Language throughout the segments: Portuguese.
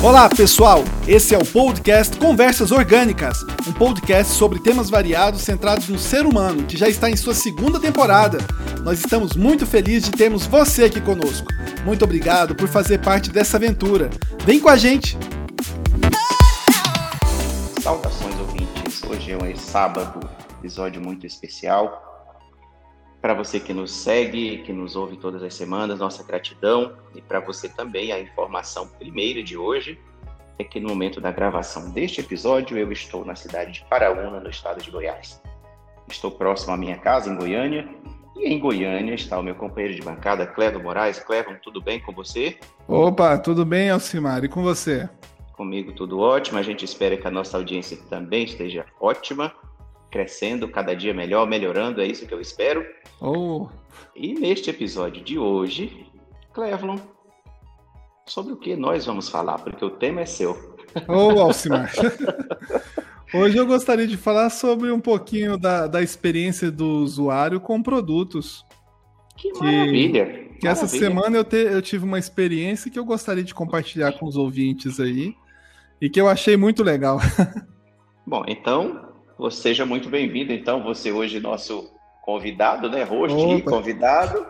Olá, pessoal! Esse é o podcast Conversas Orgânicas, um podcast sobre temas variados centrados no ser humano, que já está em sua segunda temporada. Nós estamos muito felizes de termos você aqui conosco. Muito obrigado por fazer parte dessa aventura. Vem com a gente! Saudações ouvintes! Hoje é um sábado, episódio muito especial. Para você que nos segue, que nos ouve todas as semanas, nossa gratidão. E para você também, a informação primeira de hoje é que no momento da gravação deste episódio, eu estou na cidade de Paraúna, no estado de Goiás. Estou próximo à minha casa, em Goiânia, e em Goiânia está o meu companheiro de bancada, Clevo Moraes. Clevo, tudo bem com você? Opa, tudo bem, Alcimar? E com você? Comigo tudo ótimo. A gente espera que a nossa audiência também esteja ótima crescendo cada dia melhor, melhorando, é isso que eu espero. Oh. E neste episódio de hoje, Clevlon, sobre o que nós vamos falar, porque o tema é seu. Ô, oh, Alcimar. Hoje eu gostaria de falar sobre um pouquinho da, da experiência do usuário com produtos. Que, que maravilha! Que maravilha. essa semana eu, te, eu tive uma experiência que eu gostaria de compartilhar com os ouvintes aí e que eu achei muito legal. Bom, então Seja muito bem-vindo, então, você hoje nosso convidado, né? Host e convidado.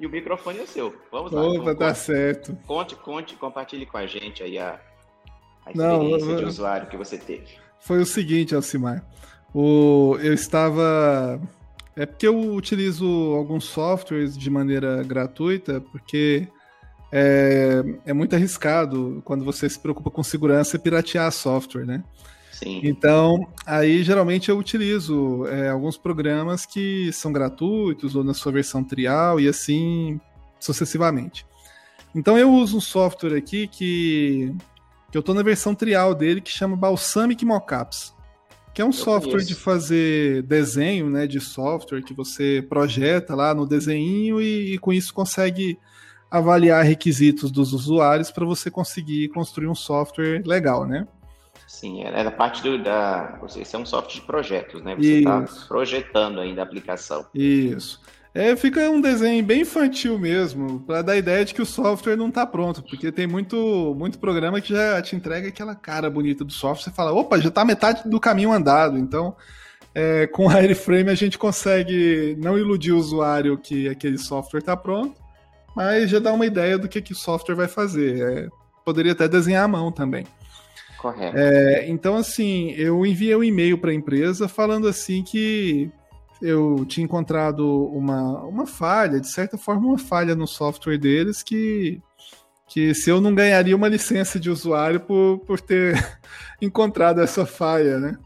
E o microfone é seu. Vamos lá. Opa, tá certo. Conte, conte, compartilhe com a gente aí a, a experiência Não, de usuário que você teve. Foi o seguinte, Alcimar. O, eu estava. É porque eu utilizo alguns softwares de maneira gratuita, porque é, é muito arriscado quando você se preocupa com segurança piratear software, né? Sim. Então, aí geralmente eu utilizo é, alguns programas que são gratuitos ou na sua versão trial e assim sucessivamente. Então eu uso um software aqui que, que eu estou na versão trial dele que chama Balsamic Mockups, que é um eu software conheço. de fazer desenho, né, de software que você projeta lá no desenho e, e com isso consegue avaliar requisitos dos usuários para você conseguir construir um software legal, né? Sim, era parte do, da. Você é um software de projetos, né? Você está projetando ainda a aplicação. Isso. É, fica um desenho bem infantil mesmo, para dar a ideia de que o software não está pronto, porque tem muito, muito programa que já te entrega aquela cara bonita do software, você fala, opa, já está metade do caminho andado, então é, com o Airframe a gente consegue não iludir o usuário que aquele software está pronto, mas já dá uma ideia do que, que o software vai fazer. É, poderia até desenhar à mão também. Correto. É, então, assim, eu enviei um e-mail para a empresa falando assim que eu tinha encontrado uma, uma falha, de certa forma, uma falha no software deles que, que se eu não ganharia uma licença de usuário por, por ter encontrado essa falha, né?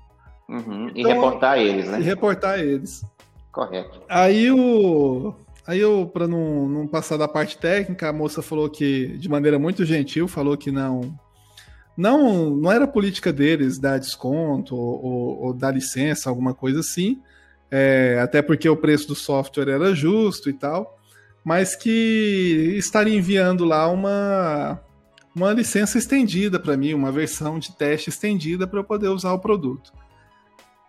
Uhum. Então, e reportar eles, né? E reportar eles. Correto. Aí o. Aí eu, para não, não passar da parte técnica, a moça falou que, de maneira muito gentil, falou que não não, não era política deles dar desconto ou, ou, ou dar licença, alguma coisa assim, é, até porque o preço do software era justo e tal, mas que estaria enviando lá uma, uma licença estendida para mim, uma versão de teste estendida para eu poder usar o produto.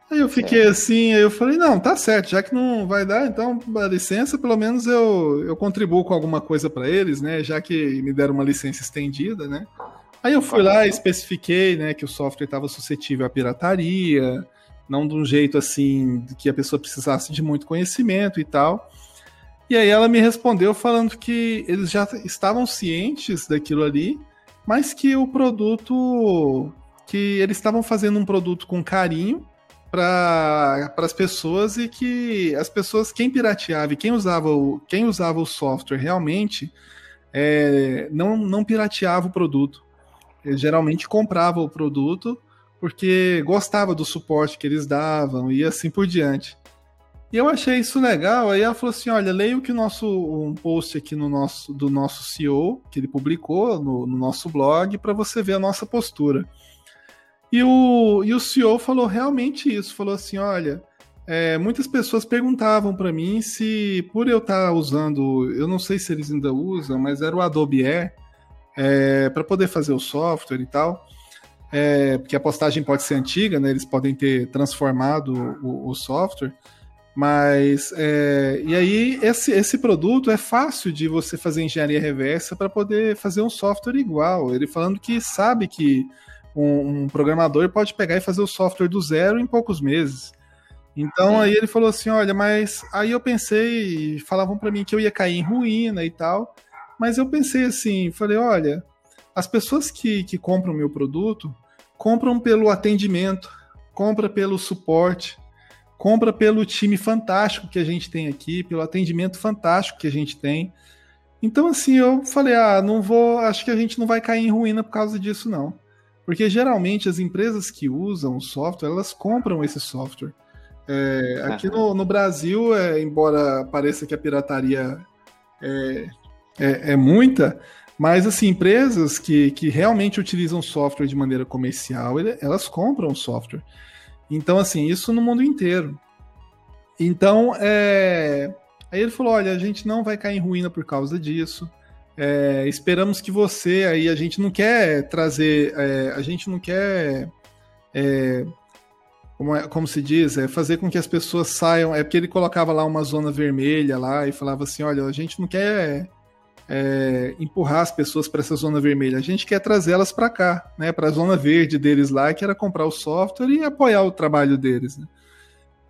Aí eu fiquei é. assim, aí eu falei, não, tá certo, já que não vai dar, então a licença, pelo menos eu, eu contribuo com alguma coisa para eles, né? Já que me deram uma licença estendida, né? Aí eu fui lá e especifiquei, né, que o software estava suscetível à pirataria, não de um jeito assim que a pessoa precisasse de muito conhecimento e tal. E aí ela me respondeu falando que eles já estavam cientes daquilo ali, mas que o produto que eles estavam fazendo um produto com carinho para as pessoas e que as pessoas quem pirateava e quem usava o, quem usava o software realmente é, não, não pirateava o produto ele geralmente comprava o produto porque gostava do suporte que eles davam e assim por diante. E eu achei isso legal, aí ela falou assim, olha, leia o que o nosso um post aqui no nosso do nosso CEO, que ele publicou no, no nosso blog para você ver a nossa postura. E o, e o CEO falou realmente isso, falou assim, olha, é, muitas pessoas perguntavam para mim se por eu estar tá usando, eu não sei se eles ainda usam, mas era o Adobe Air, é, para poder fazer o software e tal. É, porque a postagem pode ser antiga, né? Eles podem ter transformado o, o software. Mas, é, e aí, esse, esse produto é fácil de você fazer engenharia reversa para poder fazer um software igual. Ele falando que sabe que um, um, programador pode pegar e fazer o software do zero em poucos meses. Então aí ele falou assim, olha, mas aí eu pensei, falavam para mim que eu ia cair em ruína e tal, mas eu pensei assim, falei, olha, as pessoas que, que compram meu produto compram pelo atendimento, compra pelo suporte, compra pelo time fantástico que a gente tem aqui, pelo atendimento fantástico que a gente tem. Então, assim, eu falei, ah, não vou, acho que a gente não vai cair em ruína por causa disso, não. Porque geralmente as empresas que usam o software, elas compram esse software. É, aqui no, no Brasil, é, embora pareça que a pirataria é, é, é, muita, mas assim, empresas que, que realmente utilizam software de maneira comercial, elas compram software. Então, assim, isso no mundo inteiro. Então, é... aí ele falou: olha, a gente não vai cair em ruína por causa disso. É, esperamos que você aí, a gente não quer trazer, é, a gente não quer, é, como, é, como, se diz, é fazer com que as pessoas saiam. É porque ele colocava lá uma zona vermelha lá e falava assim: olha, a gente não quer é, empurrar as pessoas para essa zona vermelha. A gente quer trazê-las para cá, né, para a zona verde deles lá, que era comprar o software e apoiar o trabalho deles. Né?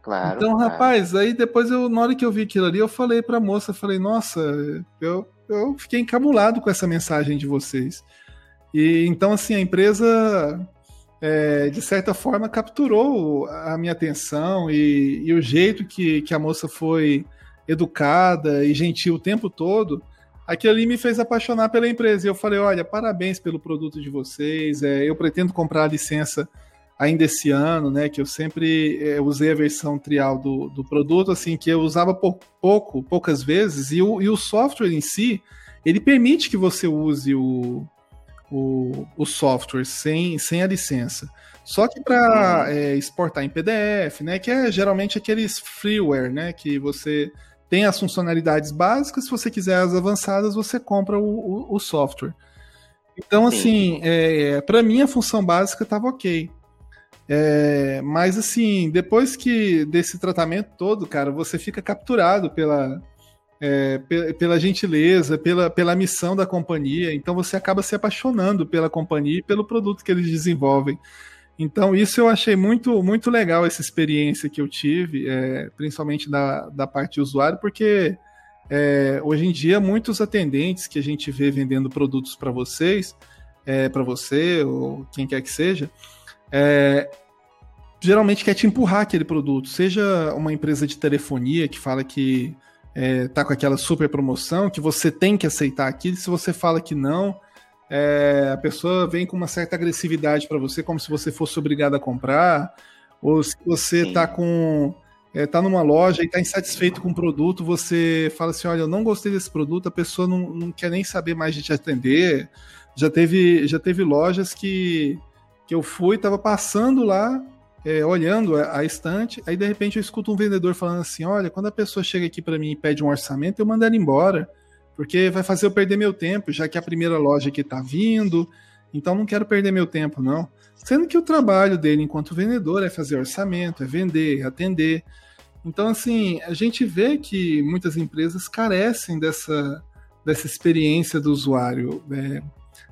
Claro. Então, claro. rapaz, aí depois eu, na hora que eu vi aquilo ali, eu falei para a moça, falei, nossa, eu, eu fiquei encabulado com essa mensagem de vocês. E então, assim, a empresa é, de certa forma capturou a minha atenção e, e o jeito que, que a moça foi educada e gentil o tempo todo aquilo ali me fez apaixonar pela empresa. E eu falei: olha, parabéns pelo produto de vocês. É, eu pretendo comprar a licença ainda esse ano, né? Que eu sempre é, usei a versão trial do, do produto, assim, que eu usava por pouco, poucas vezes, e o, e o software em si, ele permite que você use o, o, o software sem, sem a licença. Só que para é, exportar em PDF, né? Que é geralmente aqueles freeware, né? Que você tem as funcionalidades básicas, se você quiser as avançadas, você compra o, o, o software. Então, assim, é, para mim a função básica estava ok. É, mas, assim, depois que desse tratamento todo, cara, você fica capturado pela, é, pela gentileza, pela, pela missão da companhia. Então, você acaba se apaixonando pela companhia e pelo produto que eles desenvolvem. Então, isso eu achei muito, muito legal, essa experiência que eu tive, é, principalmente da, da parte de usuário, porque é, hoje em dia muitos atendentes que a gente vê vendendo produtos para vocês, é, para você ou quem quer que seja, é, geralmente quer te empurrar aquele produto, seja uma empresa de telefonia que fala que é, tá com aquela super promoção, que você tem que aceitar aquilo, se você fala que não, é, a pessoa vem com uma certa agressividade para você, como se você fosse obrigado a comprar, ou se você está com é, tá numa loja e está insatisfeito com o produto, você fala assim, olha, eu não gostei desse produto, a pessoa não, não quer nem saber mais de te atender. Já teve, já teve lojas que, que eu fui, estava passando lá, é, olhando a, a, estante, aí de repente eu escuto um vendedor falando assim, olha, quando a pessoa chega aqui para mim e pede um orçamento, eu mando ela embora porque vai fazer eu perder meu tempo, já que a primeira loja que está vindo, então não quero perder meu tempo, não. Sendo que o trabalho dele enquanto vendedor é fazer orçamento, é vender, é atender. Então, assim, a gente vê que muitas empresas carecem dessa, dessa experiência do usuário. É,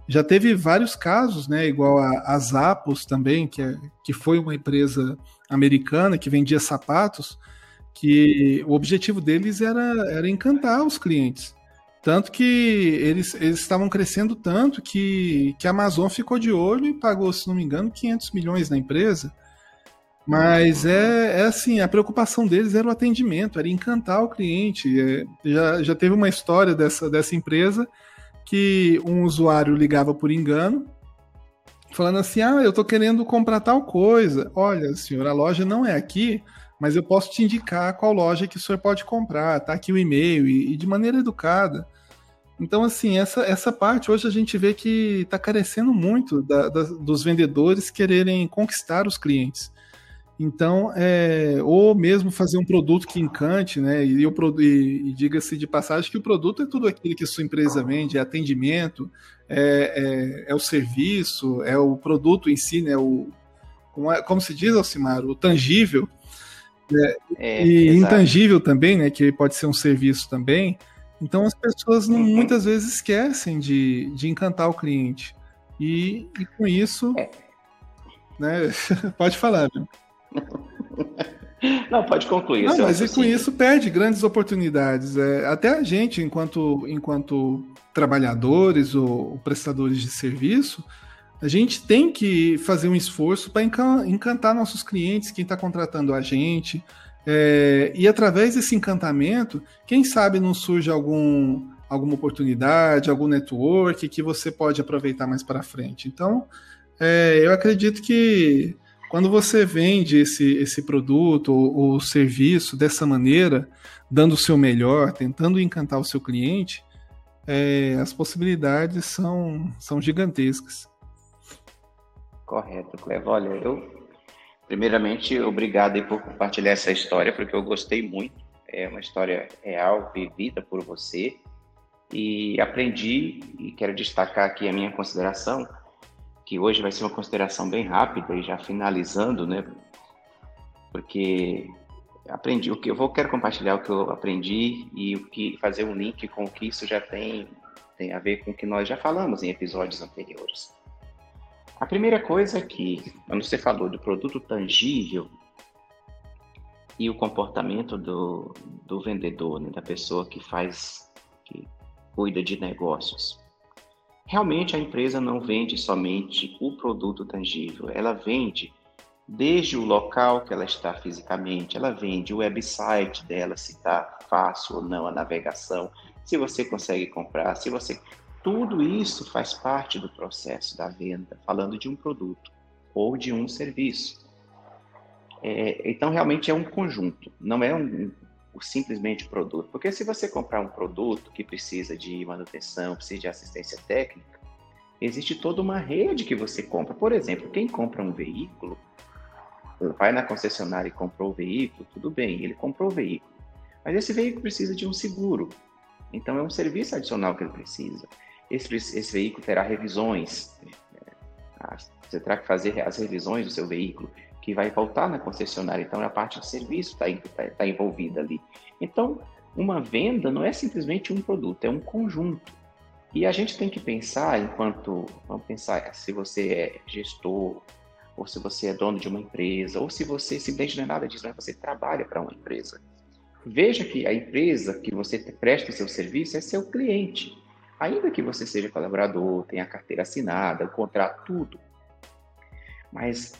já teve vários casos, né, igual a, a Zappos também, que, é, que foi uma empresa americana que vendia sapatos, que o objetivo deles era, era encantar os clientes. Tanto que eles, eles estavam crescendo tanto que, que a Amazon ficou de olho e pagou, se não me engano, 500 milhões na empresa. Mas é, é assim, a preocupação deles era o atendimento, era encantar o cliente. É, já, já teve uma história dessa, dessa empresa que um usuário ligava por engano, falando assim: ah, eu estou querendo comprar tal coisa. Olha, senhor, a loja não é aqui, mas eu posso te indicar qual loja que o senhor pode comprar, tá aqui o e-mail, e, e de maneira educada. Então, assim, essa, essa parte hoje a gente vê que está carecendo muito da, da, dos vendedores quererem conquistar os clientes. Então, é, ou mesmo fazer um produto que encante, né? E, e, e diga-se de passagem que o produto é tudo aquilo que sua empresa vende, é atendimento, é, é, é o serviço, é o produto em si, né? O, como, é, como se diz, Alcimar, o tangível. É, e exato. intangível também, né? Que pode ser um serviço também. Então as pessoas não, uhum. muitas vezes esquecem de, de encantar o cliente. E, e com isso. É. Né, pode falar, viu? Não, pode concluir. Não, mas e com isso perde grandes oportunidades. É, até a gente, enquanto, enquanto trabalhadores ou prestadores de serviço, a gente tem que fazer um esforço para encantar nossos clientes, quem está contratando a gente. É, e através desse encantamento, quem sabe não surge algum, alguma oportunidade, algum network que você pode aproveitar mais para frente. Então, é, eu acredito que quando você vende esse, esse produto ou, ou serviço dessa maneira, dando o seu melhor, tentando encantar o seu cliente, é, as possibilidades são, são gigantescas. Correto, Clevo. Olha, eu, primeiramente, obrigado por compartilhar essa história, porque eu gostei muito. É uma história real, vivida por você. E aprendi, e quero destacar aqui a minha consideração, que hoje vai ser uma consideração bem rápida e já finalizando, né? Porque aprendi o que eu vou quero compartilhar o que eu aprendi e o que fazer um link com o que isso já tem tem a ver com o que nós já falamos em episódios anteriores. A primeira coisa é que, quando você falou do produto tangível e o comportamento do, do vendedor, né, da pessoa que faz, que cuida de negócios, Realmente a empresa não vende somente o produto tangível, ela vende desde o local que ela está fisicamente, ela vende o website dela, se está fácil ou não a navegação, se você consegue comprar, se você. Tudo isso faz parte do processo da venda, falando de um produto ou de um serviço. É, então, realmente é um conjunto, não é um, simplesmente produto. Porque se você comprar um produto que precisa de manutenção, precisa de assistência técnica, existe toda uma rede que você compra. Por exemplo, quem compra um veículo, vai na concessionária e comprou o veículo, tudo bem, ele comprou o veículo. Mas esse veículo precisa de um seguro. Então é um serviço adicional que ele precisa. Esse, esse veículo terá revisões. Né? Você terá que fazer as revisões do seu veículo que vai voltar na concessionária. Então, a parte de serviço está tá, tá envolvida ali. Então, uma venda não é simplesmente um produto, é um conjunto. E a gente tem que pensar, enquanto, vamos pensar, se você é gestor, ou se você é dono de uma empresa, ou se você simplesmente não é nada disso, mas você trabalha para uma empresa. Veja que a empresa que você presta o seu serviço é seu cliente. Ainda que você seja colaborador, tenha a carteira assinada, o contrato, tudo. Mas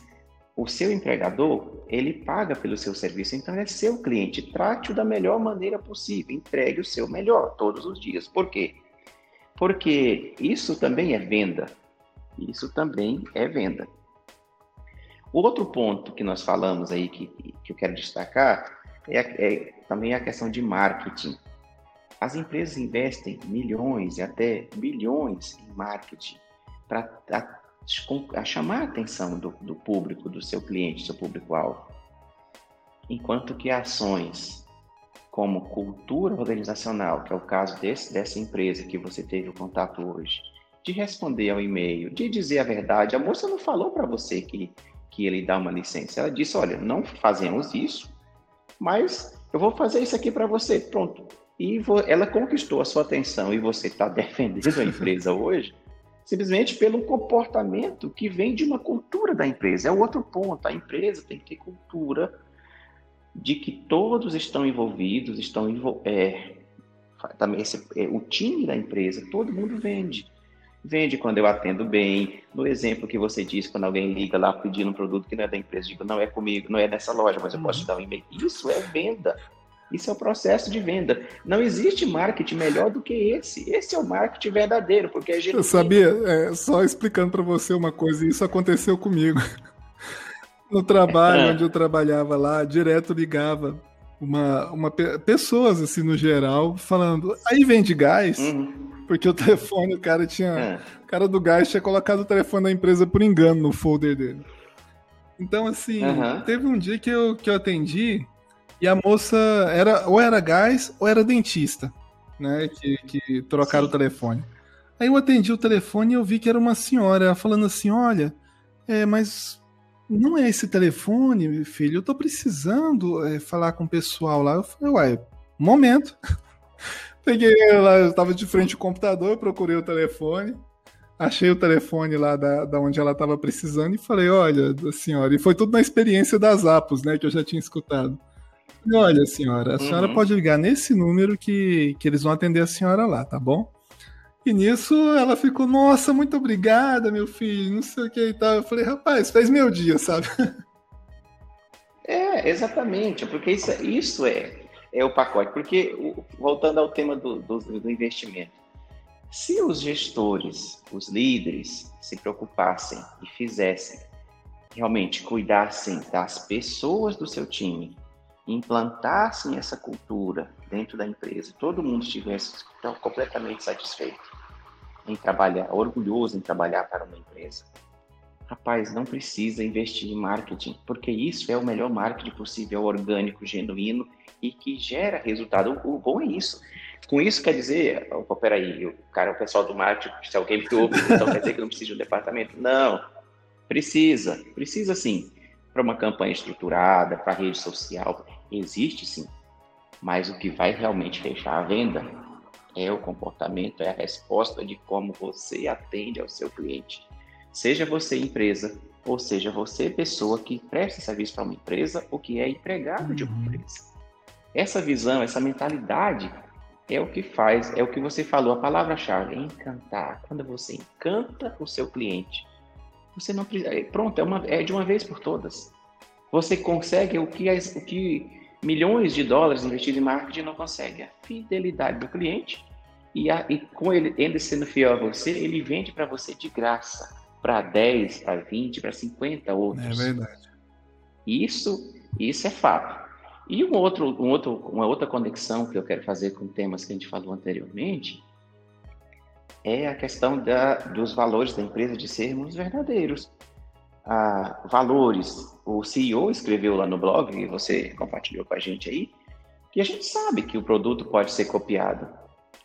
o seu empregador, ele paga pelo seu serviço, então é seu cliente. Trate-o da melhor maneira possível, entregue o seu melhor todos os dias. Por quê? Porque isso também é venda. Isso também é venda. O outro ponto que nós falamos aí, que, que eu quero destacar, é, é também a questão de marketing. As empresas investem milhões e até bilhões em marketing para chamar a atenção do, do público, do seu cliente, seu público-alvo. Enquanto que ações como cultura organizacional, que é o caso desse, dessa empresa que você teve o contato hoje, de responder ao e-mail, de dizer a verdade, a moça não falou para você que, que ele dá uma licença, ela disse: olha, não fazemos isso, mas eu vou fazer isso aqui para você, pronto. E ela conquistou a sua atenção e você está defendendo a empresa hoje, simplesmente pelo comportamento que vem de uma cultura da empresa. É o outro ponto. A empresa tem que ter cultura de que todos estão envolvidos, estão é, também esse, é, o time da empresa, todo mundo vende. Vende quando eu atendo bem. No exemplo que você disse, quando alguém liga lá pedindo um produto que não é da empresa, digo, não é comigo, não é nessa loja, mas eu posso te dar um e-mail. Isso é venda. Isso é o processo de venda. Não existe marketing melhor do que esse. Esse é o marketing verdadeiro, porque a gente. Eu sabia, é, só explicando para você uma coisa, isso aconteceu comigo. No trabalho onde eu trabalhava lá, direto ligava uma, uma pessoas assim no geral falando, aí vende gás, uhum. porque o telefone, o cara tinha, é. o cara do gás tinha colocado o telefone da empresa por engano no folder dele. Então assim, uhum. teve um dia que eu, que eu atendi e a moça era ou era gás ou era dentista, né? Que, que trocaram Sim. o telefone. Aí eu atendi o telefone e eu vi que era uma senhora falando assim: olha, é, mas não é esse telefone, meu filho, eu tô precisando é, falar com o pessoal lá. Eu falei, uai, momento. Peguei lá, eu tava de frente ao computador, procurei o telefone, achei o telefone lá da, da onde ela estava precisando e falei, olha, senhora, e foi tudo na experiência das Apos, né, que eu já tinha escutado. E, olha, senhora, a senhora uhum. pode ligar nesse número que, que eles vão atender a senhora lá, tá bom? E nisso ela ficou, nossa, muito obrigada, meu filho, não sei o que e tal. Eu falei, rapaz, fez meu dia, sabe? É, exatamente, porque isso, isso é, é o pacote. Porque, voltando ao tema do, do, do investimento, se os gestores, os líderes, se preocupassem e fizessem, realmente cuidassem das pessoas do seu time, implantassem essa cultura dentro da empresa, todo mundo estivesse completamente satisfeito em trabalhar, orgulhoso em trabalhar para uma empresa. Rapaz, não precisa investir em marketing, porque isso é o melhor marketing possível, orgânico, genuíno e que gera resultado. O, bom é isso. Com isso quer dizer, opa, peraí, o cara, o pessoal do marketing, se alguém me ouve, então quer dizer que não precisa de um departamento? Não, precisa, precisa sim. Para uma campanha estruturada, para rede social, existe sim. Mas o que vai realmente fechar a venda é o comportamento, é a resposta de como você atende ao seu cliente. Seja você empresa, ou seja você pessoa que presta serviço para uma empresa ou que é empregado de uma uhum. empresa. Essa visão, essa mentalidade é o que faz, é o que você falou, a palavra-chave, encantar. Quando você encanta o seu cliente, você não precisa. É, pronto, é, uma, é de uma vez por todas. Você consegue o que, o que milhões de dólares investidos em marketing não consegue. A fidelidade do cliente e, a, e com ele, ele sendo fiel a você, ele vende para você de graça para 10, para 20, para 50 outros. É verdade. Isso, isso é fato. E um outro, um outro, uma outra conexão que eu quero fazer com temas que a gente falou anteriormente é a questão da, dos valores da empresa de sermos verdadeiros. Ah, valores. O CEO escreveu lá no blog, e você compartilhou com a gente aí, que a gente sabe que o produto pode ser copiado,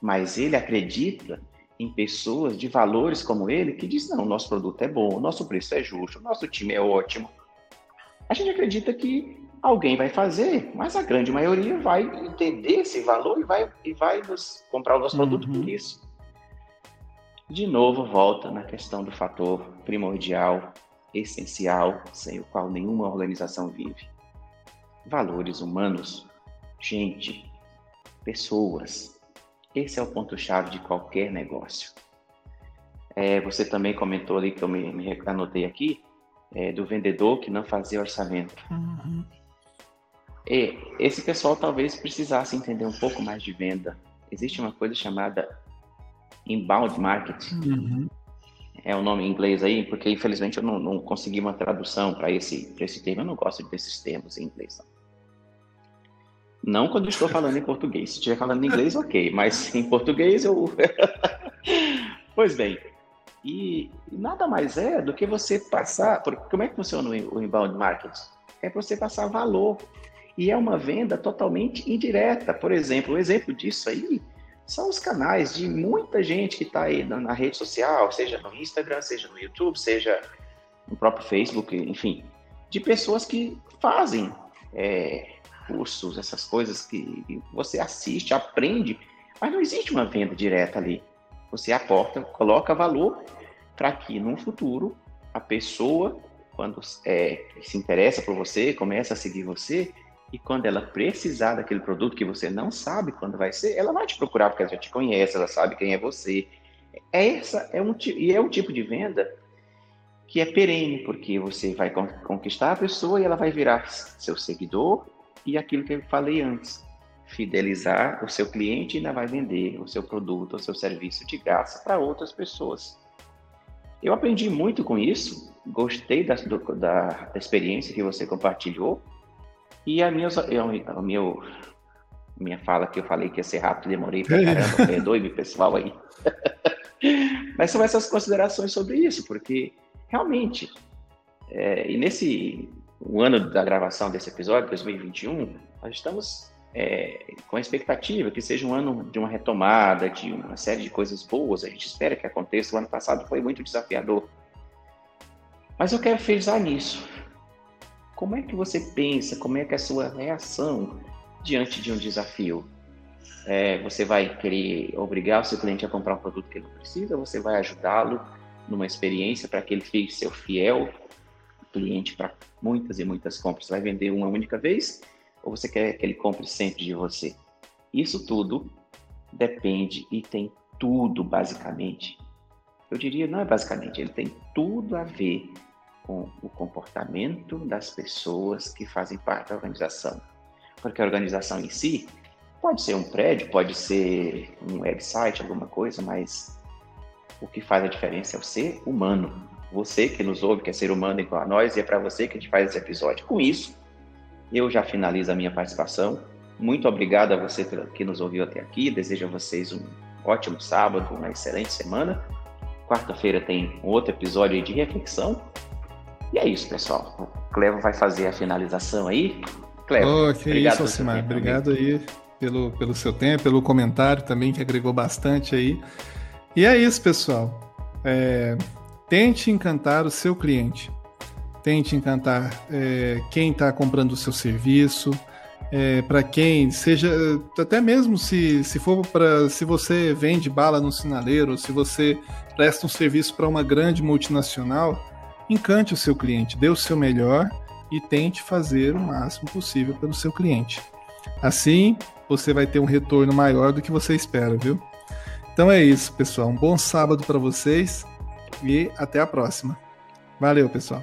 mas ele acredita em pessoas de valores como ele que diz não, nosso produto é bom, nosso preço é justo, nosso time é ótimo. A gente acredita que alguém vai fazer, mas a grande maioria vai entender esse valor e vai, e vai nos comprar o nosso produto uhum. por isso. De novo, volta na questão do fator primordial, essencial, sem o qual nenhuma organização vive. Valores humanos, gente, pessoas, esse é o ponto-chave de qualquer negócio. É, você também comentou ali, que eu me, me anotei aqui, é, do vendedor que não fazia orçamento. Uhum. E esse pessoal talvez precisasse entender um pouco mais de venda. Existe uma coisa chamada inbound marketing. Uhum. É o nome em inglês aí, porque infelizmente eu não, não consegui uma tradução para esse, esse termo. Eu não gosto desses termos em inglês. Não. Não quando estou falando em português. Se estiver falando em inglês, ok. Mas em português eu. pois bem. E nada mais é do que você passar. Como é que funciona o inbound marketing? É você passar valor. E é uma venda totalmente indireta. Por exemplo, um exemplo disso aí são os canais de muita gente que está aí na, rede social, seja no Instagram, seja no YouTube, seja no próprio Facebook, enfim, de pessoas que fazem é, cursos, essas coisas que você assiste, aprende, mas não existe uma venda direta ali. Você aporta, coloca valor para que no futuro a pessoa, quando é, se interessa por você, começa a seguir você, e quando ela precisar daquele produto que você não sabe quando vai ser, ela vai te procurar porque ela já te conhece, ela sabe quem é você. É essa é um e é um tipo de venda que é perene, porque você vai conquistar a pessoa e ela vai virar seu seguidor e aquilo que eu falei antes, fidelizar o seu cliente ainda vai vender o seu produto, o seu serviço de graça para outras pessoas. Eu aprendi muito com isso, gostei da, da experiência que você compartilhou e a minha, a meu, minha fala que eu falei que ia ser rápido, demorei pra caramba, perdoe-me pessoal aí. Mas são essas considerações sobre isso, porque realmente, é, e nesse o ano da gravação desse episódio, 2021, nós estamos é, com a expectativa que seja um ano de uma retomada, de uma série de coisas boas. A gente espera que aconteça. O ano passado foi muito desafiador. Mas eu quero frisar nisso. Como é que você pensa? Como é que é a sua reação diante de um desafio? É, você vai querer obrigar o seu cliente a comprar um produto que ele não precisa? Você vai ajudá-lo numa experiência para que ele fique seu fiel cliente para muitas e muitas compras? Você vai vender uma única vez? Ou você quer que ele compre sempre de você? Isso tudo depende e tem tudo, basicamente. Eu diria, não é basicamente, ele tem tudo a ver com o comportamento das pessoas que fazem parte da organização. Porque a organização em si pode ser um prédio, pode ser um website, alguma coisa, mas o que faz a diferença é o ser humano. Você que nos ouve, que é ser humano igual a nós, e é para você que a gente faz esse episódio. Com isso, eu já finalizo a minha participação. Muito obrigado a você que nos ouviu até aqui. Desejo a vocês um ótimo sábado, uma excelente semana. Quarta-feira tem outro episódio de reflexão. E é isso, pessoal. O Clevo vai fazer a finalização aí. Clevo, oh, que obrigado isso, Alcimar. Obrigado aí pelo, pelo seu tempo, pelo comentário também, que agregou bastante aí. E é isso, pessoal. É, tente encantar o seu cliente. Tente encantar é, quem está comprando o seu serviço é, para quem seja até mesmo se, se for para se você vende bala no sinaleiro, se você presta um serviço para uma grande multinacional, encante o seu cliente, dê o seu melhor e tente fazer o máximo possível pelo seu cliente. Assim, você vai ter um retorno maior do que você espera, viu? Então é isso, pessoal. Um bom sábado para vocês e até a próxima. Valeu, pessoal.